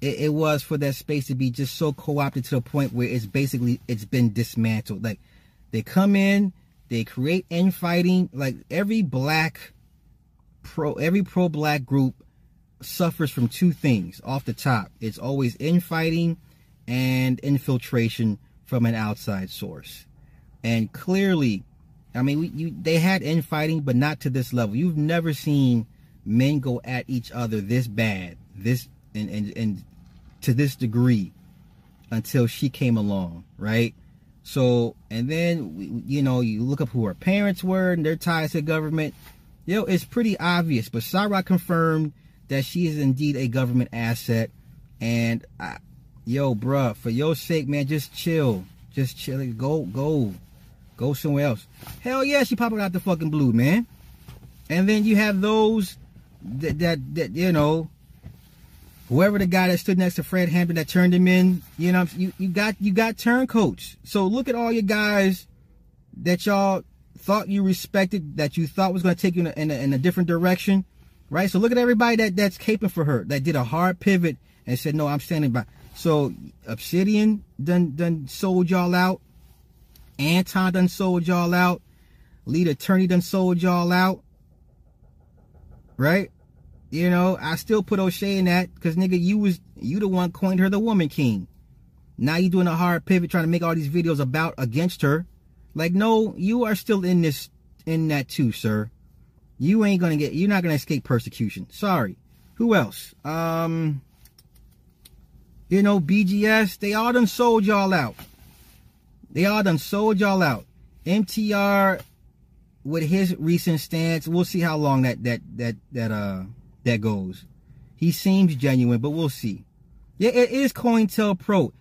Speaker 1: it, it was for that space to be just so co-opted to the point where it's basically it's been dismantled. Like they come in, they create infighting. Like every black pro, every pro black group suffers from two things off the top. It's always infighting and infiltration from an outside source. And clearly, I mean, we, you, they had infighting, but not to this level. You've never seen men go at each other this bad, this and and, and to this degree until she came along, right? So, and then, you know, you look up who her parents were and their ties to government. Yo, it's pretty obvious. But Sarah confirmed that she is indeed a government asset. And, I, yo, bruh, for your sake, man, just chill. Just chill. Go, go. Go somewhere else. Hell yeah, she popping out the fucking blue, man. And then you have those that, that, that you know, whoever the guy that stood next to Fred Hampton that turned him in, you know, you, you got you got turncoats. So look at all your guys that y'all thought you respected, that you thought was going to take you in a, in a, in a different direction, right? So look at everybody that that's caping for her, that did a hard pivot and said, "No, I'm standing by." So Obsidian done done sold y'all out. Anton done sold y'all out. Lead attorney done sold y'all out. Right? You know, I still put O'Shea in that because nigga, you was you the one coined her the woman king. Now you doing a hard pivot trying to make all these videos about against her. Like, no, you are still in this in that too, sir. You ain't gonna get you're not gonna escape persecution. Sorry. Who else? Um you know, BGS, they all done sold y'all out. They all done sold y'all out. MTR with his recent stance, we'll see how long that that that that uh that goes. He seems genuine, but we'll see. Yeah, it is COINTELPRO.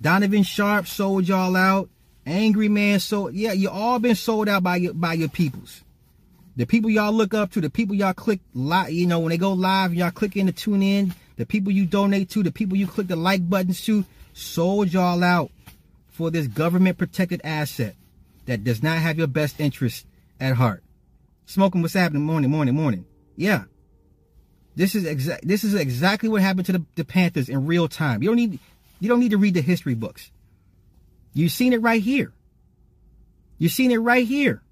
Speaker 1: Donovan Sharpe sold y'all out. Angry Man sold. Yeah, you all been sold out by your by your peoples. The people y'all look up to, the people y'all click live, you know, when they go live, y'all click in to tune in. The people you donate to, the people you click the like buttons to, sold y'all out for this government protected asset that does not have your best interest at heart. Smoking what's happening morning, morning, morning. Yeah. This is exact. This is exactly what happened to the, the Panthers in real time. You don't need. You don't need to read the history books. You've seen it right here. You've seen it right here.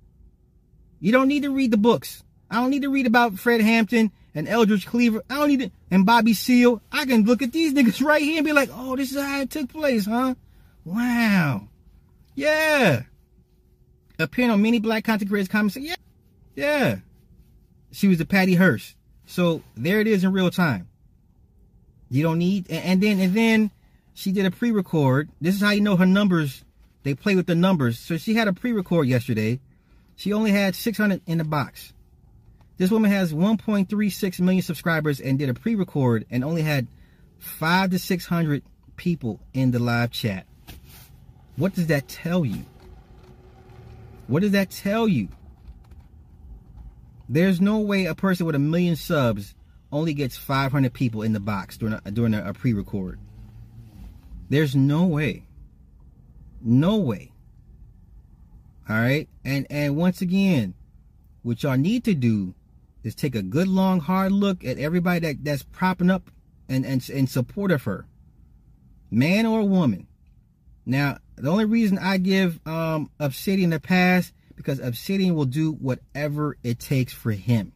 Speaker 1: You don't need to read the books. I don't need to read about Fred Hampton and Eldridge Cleaver. I don't need to, and Bobby Seale. I can look at these niggas <laughs> right here and be like, oh, this is how it took place, huh? Wow. Yeah. Appearing on many black content creators comments. Yeah. Yeah. She was the Patty Hearst. So there it is in real time. You don't need, and then, and then she did a pre-record. This is how you know her numbers. They play with the numbers. So she had a pre-record yesterday. She only had 600 in the box. This woman has 1.36 million subscribers and did a pre-record and only had five to 600 people in the live chat. What does that tell you? What does that tell you? There's no way a person with a million subs only gets 500 people in the box during a, during a, a pre-record. There's no way. No way. All right? And and once again, what y'all need to do is take a good long hard look at everybody that, that's propping up and, and in support of her. Man or woman. Now, the only reason I give um, Obsidian a pass because Obsidian will do whatever it takes for him.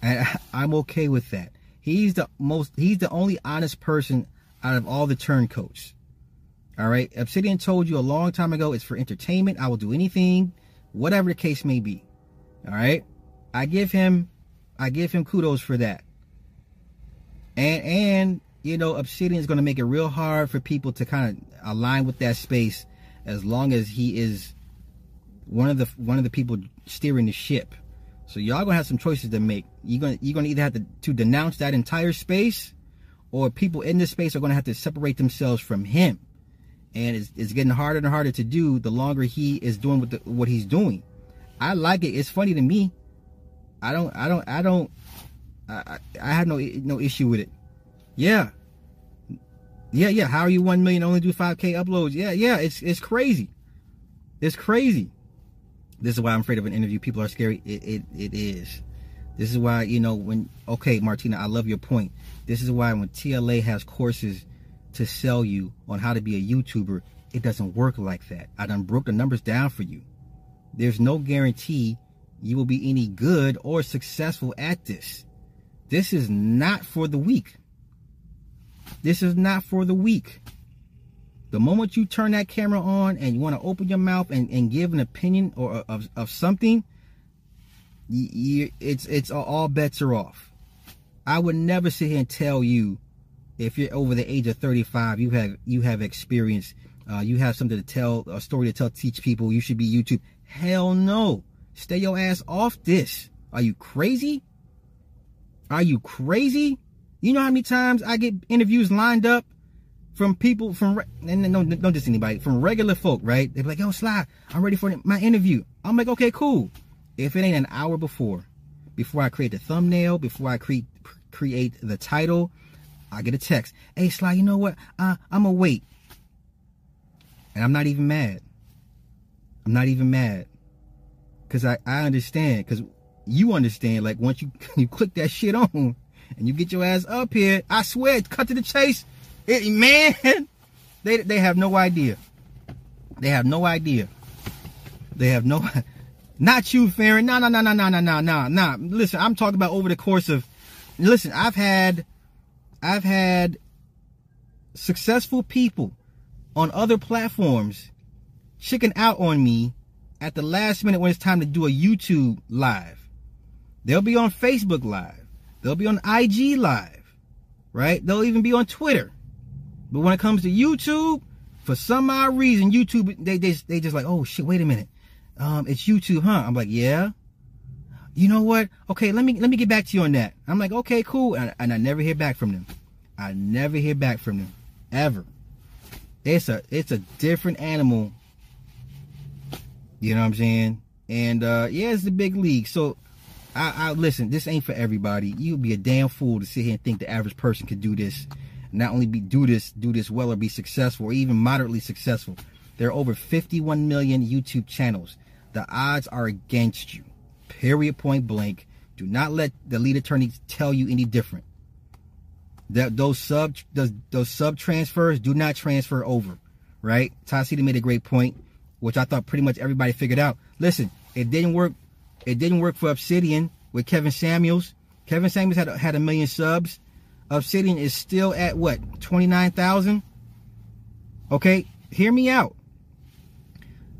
Speaker 1: And <laughs> I'm okay with that. He's the most he's the only honest person out of all the turncoats. All right. Obsidian told you a long time ago it's for entertainment. I will do anything, whatever the case may be. All right. I give him I give him kudos for that. And and you know, Obsidian is going to make it real hard for people to kind of align with that space as long as he is one of the one of the people steering the ship. So y'all gonna have some choices to make. You're gonna you're gonna either have to, to denounce that entire space, or people in this space are gonna have to separate themselves from him. And it's, it's getting harder and harder to do the longer he is doing what the, what he's doing. I like it. It's funny to me. I don't I don't I don't I I have no no issue with it. Yeah. Yeah, yeah. How are you one million only do five K uploads? Yeah, yeah. It's it's crazy. It's crazy. This is why I'm afraid of an interview. People are scary. It, it, it is. This is why, you know, when, okay, Martina, I love your point. This is why when TLA has courses to sell you on how to be a YouTuber, it doesn't work like that. I done broke the numbers down for you. There's no guarantee you will be any good or successful at this. This is not for the weak. This is not for the weak. The moment you turn that camera on and you want to open your mouth and, and give an opinion or of, of something, you, you, it's it's all bets are off. I would never sit here and tell you if you're over the age of 35, you have you have experience, uh, you have something to tell, a story to tell, teach people. You should be YouTube. Hell no, stay your ass off this. Are you crazy? Are you crazy? You know how many times I get interviews lined up from people from and no don't just anybody from regular folk, right? They be like, "Yo, Sly, I'm ready for my interview." I'm like, "Okay, cool." If it ain't an hour before, before I create the thumbnail, before I create create the title, I get a text. Hey, Sly, you know what? Uh, I'm gonna wait, and I'm not even mad. I'm not even mad, cause I I understand, cause you understand. Like once you <laughs> you click that shit on, and you get your ass up here, I swear, cut to the chase it, man, <laughs> they they have no idea. They have no idea. They have no. <laughs> Not you, Farron. No, no, no, no, no, no, no, no, no. Listen, I'm talking about over the course of. Listen, I've had, I've had successful people on other platforms chicken out on me at the last minute when it's time to do a YouTube live. They'll be on Facebook live. They'll be on IG live, right? They'll even be on Twitter. But when it comes to YouTube, for some odd reason, YouTube they they they just like, oh shit, wait a minute, um, it's YouTube, huh? I'm like, yeah. You know what? Okay, let me let me get back to you on that. I'm like, okay, cool, and, and I never hear back from them. I never hear back from them, ever. It's a it's a different animal. You know what I'm saying? And uh yeah, it's the big league. So I, I listen. This ain't for everybody. You'd be a damn fool to sit here and think the average person could do this not only be do this do this well or be successful or even moderately successful. There are over 51 million YouTube channels. The odds are against you. Period. Point blank. Do not let the lead attorney tell you any different. That those sub those, those sub transfers do not transfer over. Right? Tassita made a great point, which I thought pretty much everybody figured out. Listen, it didn't work. It didn't work for Obsidian with Kevin Samuels. Kevin Samuels had had a million subs. Obsidian is still at what 29,000 okay hear me out.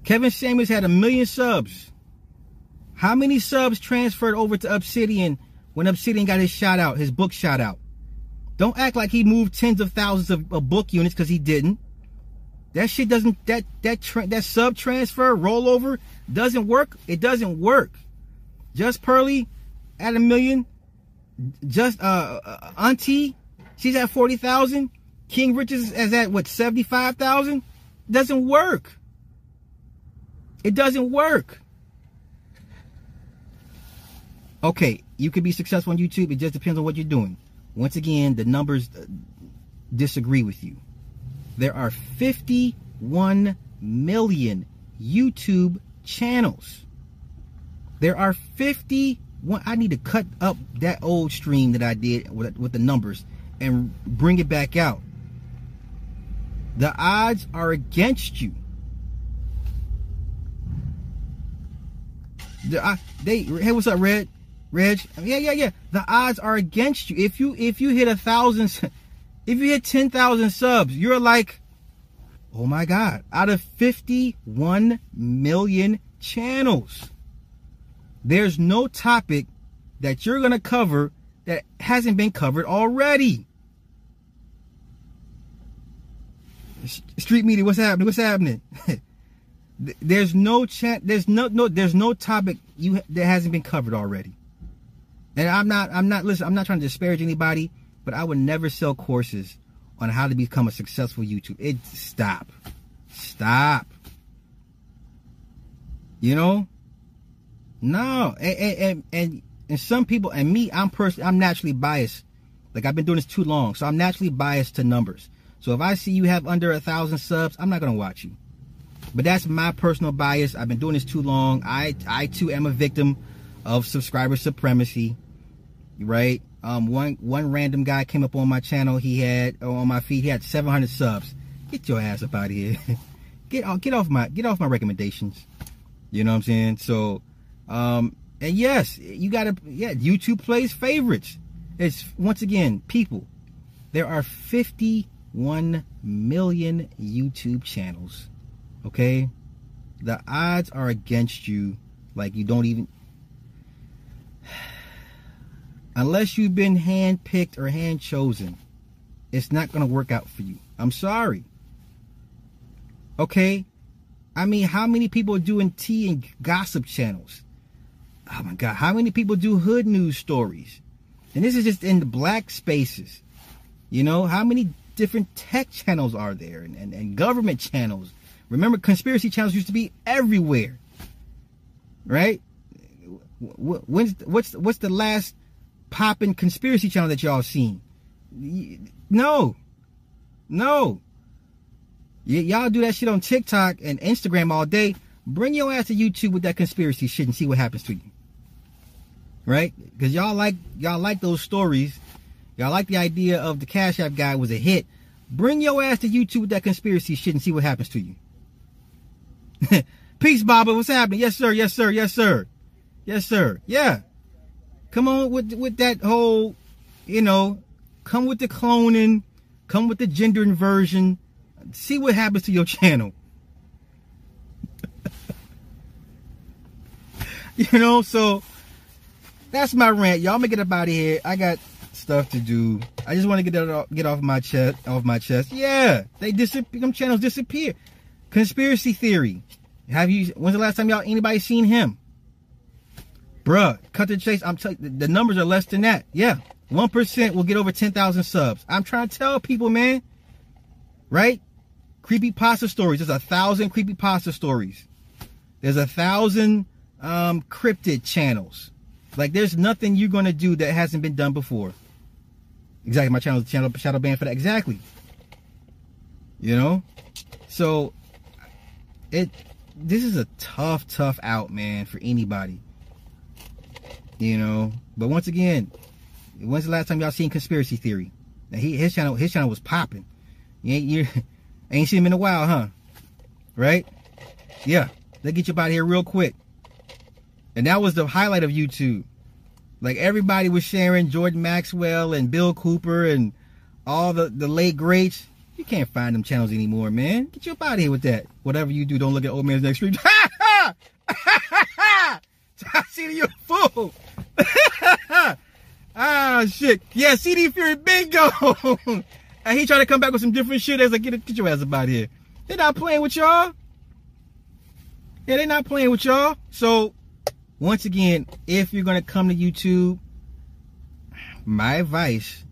Speaker 1: Kevin Samuels had a million subs. How many subs transferred over to Obsidian when Obsidian got his shot out his book shot out? Don't act like he moved tens of thousands of, of book units because he didn't. That shit doesn't that that that sub transfer rollover doesn't work. It doesn't work just Pearly at a million. Just uh, uh auntie she's at 40,000 King Richards is at what 75,000 doesn't work. It doesn't work. Okay you could be successful on YouTube. It just depends on what you're doing. Once again the numbers uh, disagree with you. There are 51 million YouTube channels there are 50 I need to cut up that old stream that I did with, with the numbers and bring it back out. The odds are against you. The, uh, they hey, what's up, Red? Reg? Yeah, yeah, yeah. The odds are against you. If you if you hit a thousand, <laughs> if you hit ten thousand subs, you're like, oh my god! Out of fifty-one million channels, there's no topic that you're gonna cover that hasn't been covered already. Street media, what's happening? What's happening? <laughs> there's no chance. There's no no. There's no topic you that hasn't been covered already. And I'm not. I'm not. Listen. I'm not trying to disparage anybody, but I would never sell courses on how to become a successful YouTube. It stop, stop. You know, no, and and and, and some people and me, I'm personally, I'm naturally biased. Like I've been doing this too long, so I'm naturally biased to numbers. So if I see you have under a thousand subs, I'm not gonna watch you. But that's my personal bias. I've been doing this too long. I I too am a victim of subscriber supremacy. Right? Um one one random guy came up on my channel, he had on my feed, he had 700 subs. Get your ass up out of here. <laughs> get off get off my get off my recommendations. You know what I'm saying? So um and yes, you got to yeah, YouTube plays favorites. It's once again, people. There are 51 million YouTube channels. Okay? The odds are against you like you don't even <sighs> unless you've been handpicked or hand chosen, it's not going to work out for you. I'm sorry. Okay? I mean, how many people are doing tea and gossip channels? Oh my God. How many people do hood news stories? And this is just in the black spaces. You know, how many different tech channels are there and, and, and government channels Remember, conspiracy channels used to be everywhere, right? When's what's what's the last popping conspiracy channel that y'all seen? No, no. Y'all do that shit on TikTok and Instagram all day. Bring your ass to YouTube with that conspiracy shit and see what happens to you. Right? Because y'all like y'all like those stories. Y'all like the idea of the Cash App guy was a hit. Bring your ass to YouTube with that conspiracy shit and see what happens to you. <laughs> Peace, Baba. What's happening? Yes, sir. Yes, sir. Yes, sir. Yes, sir. Yeah. Come on with with that whole, you know, come with the cloning, come with the gender inversion. See what happens to your <laughs> channel. <laughs> you know, so that's my rant. Y'all make it up out of here. I got stuff to do. I just want to get that off, get off my chest. Off my chest. Yeah, they disappear. Them channels disappear. Conspiracy theory. Have you? When's the last time y'all anybody seen him? Bruh, cut the chase. I'm telling the numbers are less than that. Yeah, one percent will get over ten thousand subs. I'm trying to tell people, man. Right? Creepy pasta stories. There's a thousand creepy pasta stories. There's a thousand um, cryptid channels. Like there's nothing you're gonna do that hasn't been done before. Exactly. My channel channel shadow ban for that. Exactly. You know? So it this is a tough, tough out, man, for anybody. You know, but once again, when's the last time y'all seen conspiracy theory? Now he his channel his channel was popping. You ain't you <laughs> ain't seen him in a while, huh? Right? Yeah, they get you out here real quick. And that was the highlight of YouTube. Like everybody was sharing Jordan Maxwell and Bill Cooper and all the, the late greats. You can't find them channels anymore, man. Get you up out of here with that. Whatever you do, don't look at old man's next street. Ha ha! Ha ha see you a fool. <laughs> Ah shit. Yeah, CD Fury bingo. <laughs> and he trying to come back with some different shit as I get it, get your ass about here. They're not playing with y'all. Yeah, they're not playing with y'all. So once again, if you're gonna come to YouTube, my advice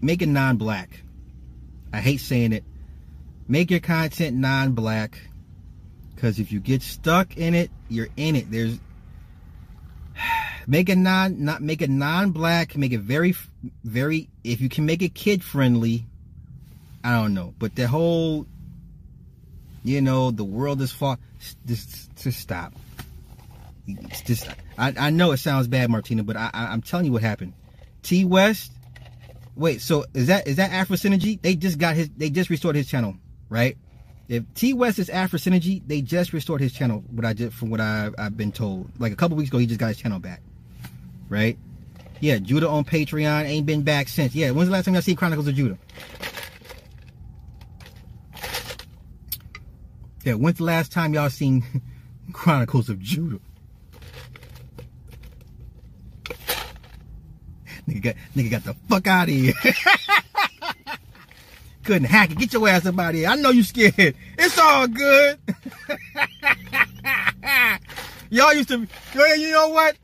Speaker 1: make it non-black. I hate saying it. Make your content non-black. Because if you get stuck in it, you're in it. There's <sighs> make it non not make it non-black. Make it very very. If you can make it kid friendly, I don't know. But the whole, you know, the world is far. Just just stop. just I, I know it sounds bad, Martina, but I, I I'm telling you what happened. T West wait, so is that is that Afro Synergy? They just got his they just restored his channel, right? If T West is Afro Synergy, they just restored his channel. What I did from what I I've been told, like a couple weeks ago, he just got his channel back, right? Yeah, Judah on Patreon ain't been back since. Yeah, when's the last time y'all seen Chronicles of Judah? Yeah, when's the last time y'all seen <laughs> Chronicles of Judah? Nigga got, nigga got the fuck out of here. <laughs> Couldn't hack it. Get your ass up out of here. I know you scared. It's all good. <laughs> Y'all used to, you know what?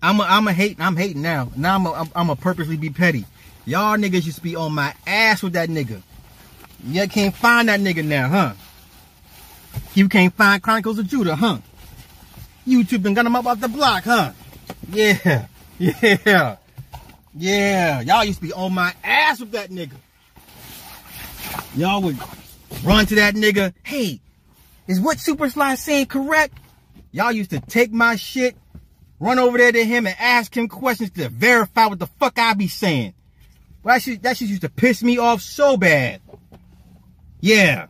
Speaker 1: I'm a, I'm a hate. I'm hating now. Now I'm a, I'm, I'm a purposely be petty. Y'all niggas used to be on my ass with that nigga. You can't find that nigga now, huh? You can't find Chronicles of Judah, huh? YouTube done got him up off the block, huh? Yeah, <laughs> yeah. Yeah, y'all used to be on my ass with that nigga. Y'all would run to that nigga. Hey, is what Super Sly saying correct? Y'all used to take my shit, run over there to him and ask him questions to verify what the fuck I be saying. Well, that shit, that shit used to piss me off so bad. Yeah.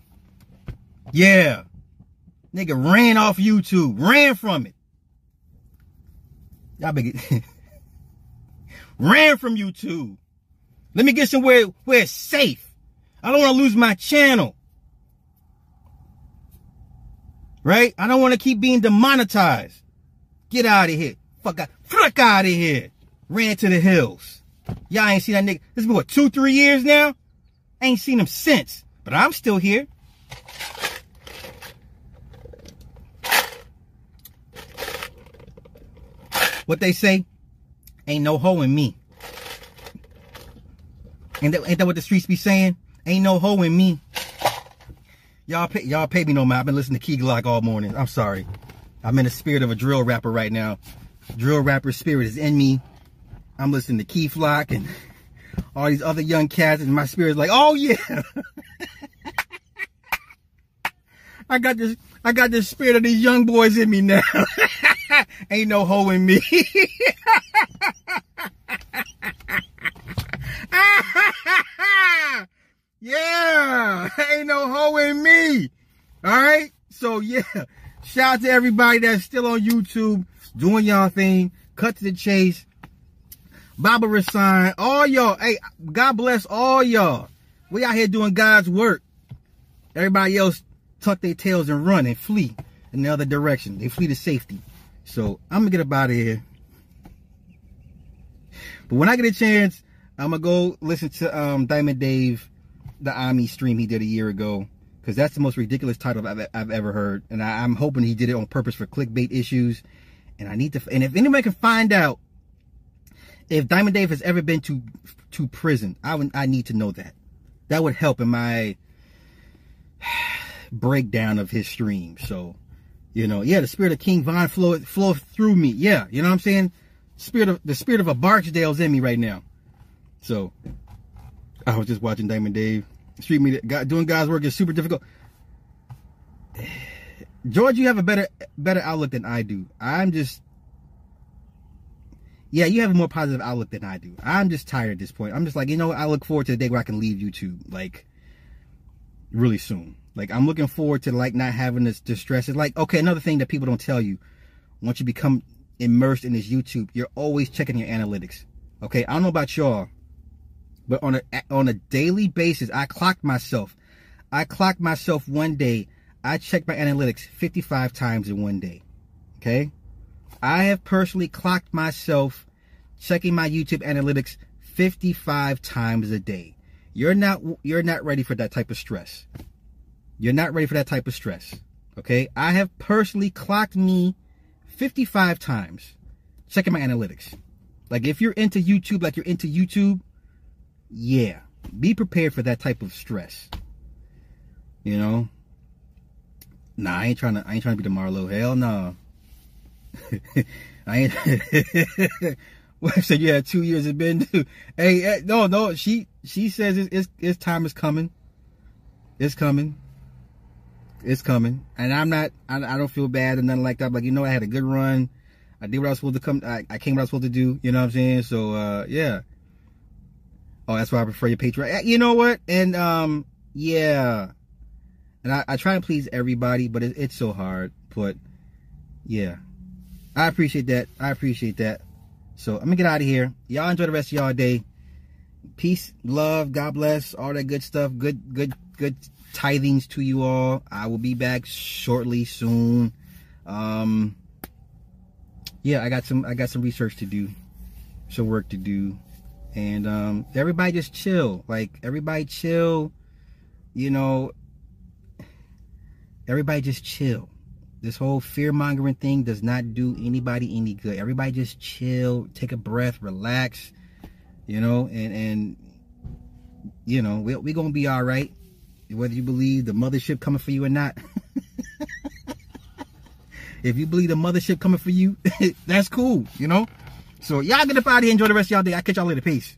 Speaker 1: Yeah. Nigga ran off YouTube, ran from it. Y'all big <laughs> ran from YouTube. Let me get somewhere where it's safe. I don't want to lose my channel. Right? I don't want to keep being demonetized. Get out of here. Fuck out. Fuck out of here. Ran to the hills. Y'all ain't seen that nigga. This been what, two, three years now? ain't seen him since. But I'm still here. What they say? Ain't no hoe in me. Ain't that, ain't that what the streets be saying? Ain't no hoe in me. Y'all pay, y'all pay me no mind. I've been listening to Key Glock all morning. I'm sorry. I'm in the spirit of a drill rapper right now. Drill rapper spirit is in me. I'm listening to Key Flock and all these other young cats, and my spirit's like, oh yeah. <laughs> I got this, I got the spirit of these young boys in me now. <laughs> Ain't no hoe in me. <laughs> yeah, ain't no hoe in me. All right. So yeah, shout out to everybody that's still on YouTube doing y'all thing. Cut to the chase. Baba Rasan, all y'all. Hey, God bless all y'all. We out here doing God's work. Everybody else tuck their tails and run and flee in the other direction. They flee to safety. So I'm gonna get up out of here. But when I get a chance, I'm gonna go listen to um, Diamond Dave, the Ami stream he did a year ago, because that's the most ridiculous title I've, I've ever heard, and I, am hoping he did it on purpose for clickbait issues. And I need to, and if anybody can find out if Diamond Dave has ever been to to prison, I would, I need to know that. That would help in my breakdown of his stream. So, you know, yeah, the spirit of King Von flow flow through me. Yeah, you know what I'm saying? Spirit of the spirit of a Barksdale's in me right now. So, I was just watching Diamond Dave. Street media, God, doing God's work is super difficult. <sighs> George, you have a better better outlook than I do. I'm just yeah, you have a more positive outlook than I do. I'm just tired at this point. I'm just like, you know? I look forward to the day where I can leave YouTube, like, really soon. Like, I'm looking forward to, like, not having this distress. It's like, okay, another thing that people don't tell you. Once you become immersed in this YouTube, you're always checking your analytics. Okay, I don't know about y'all, but on a on a daily basis, I clocked myself. I clocked myself one day. I checked my analytics 55 times in one day. Okay? I have personally clocked myself checking my YouTube analytics 55 times a day. You're not you're not ready for that type of stress. You're not ready for that type of stress. Okay? I have personally clocked me 55 times checking my analytics. Like if you're into YouTube like you're into YouTube, yeah, be prepared for that type of stress. You know? Nah, I ain't trying to I ain't trying to be the Marlo. Hell no. <laughs> I ain't. <laughs> Wife said you had two years of been. Hey, hey, no, no. She she says it's, it's, it's time is coming. It's coming. It's coming, and I'm not. I, I don't feel bad or nothing like that. Like you know, I had a good run. I did what I was supposed to come. I, I came what I was supposed to do. You know what I'm saying? So uh, yeah. Oh, that's why I prefer your Patreon. You know what? And um, yeah. And I, I try to please everybody, but it, it's so hard. But yeah, I appreciate that. I appreciate that. So I'm gonna get out of here. Y'all enjoy the rest of y'all day. Peace, love, God bless, all that good stuff. Good, good, good tithings to you all. I will be back shortly, soon. Um, yeah, I got some, I got some research to do, some work to do, and um, everybody just chill. Like everybody chill. You know, everybody just chill. This whole fear mongering thing does not do anybody any good. Everybody just chill, take a breath, relax, you know, and and you know we we gonna be all right, whether you believe the mothership coming for you or not. if you believe the mothership coming for you, <laughs> that's cool, you know. So y'all get up out of here, enjoy the rest of y'all day. I'll catch y'all later. Peace.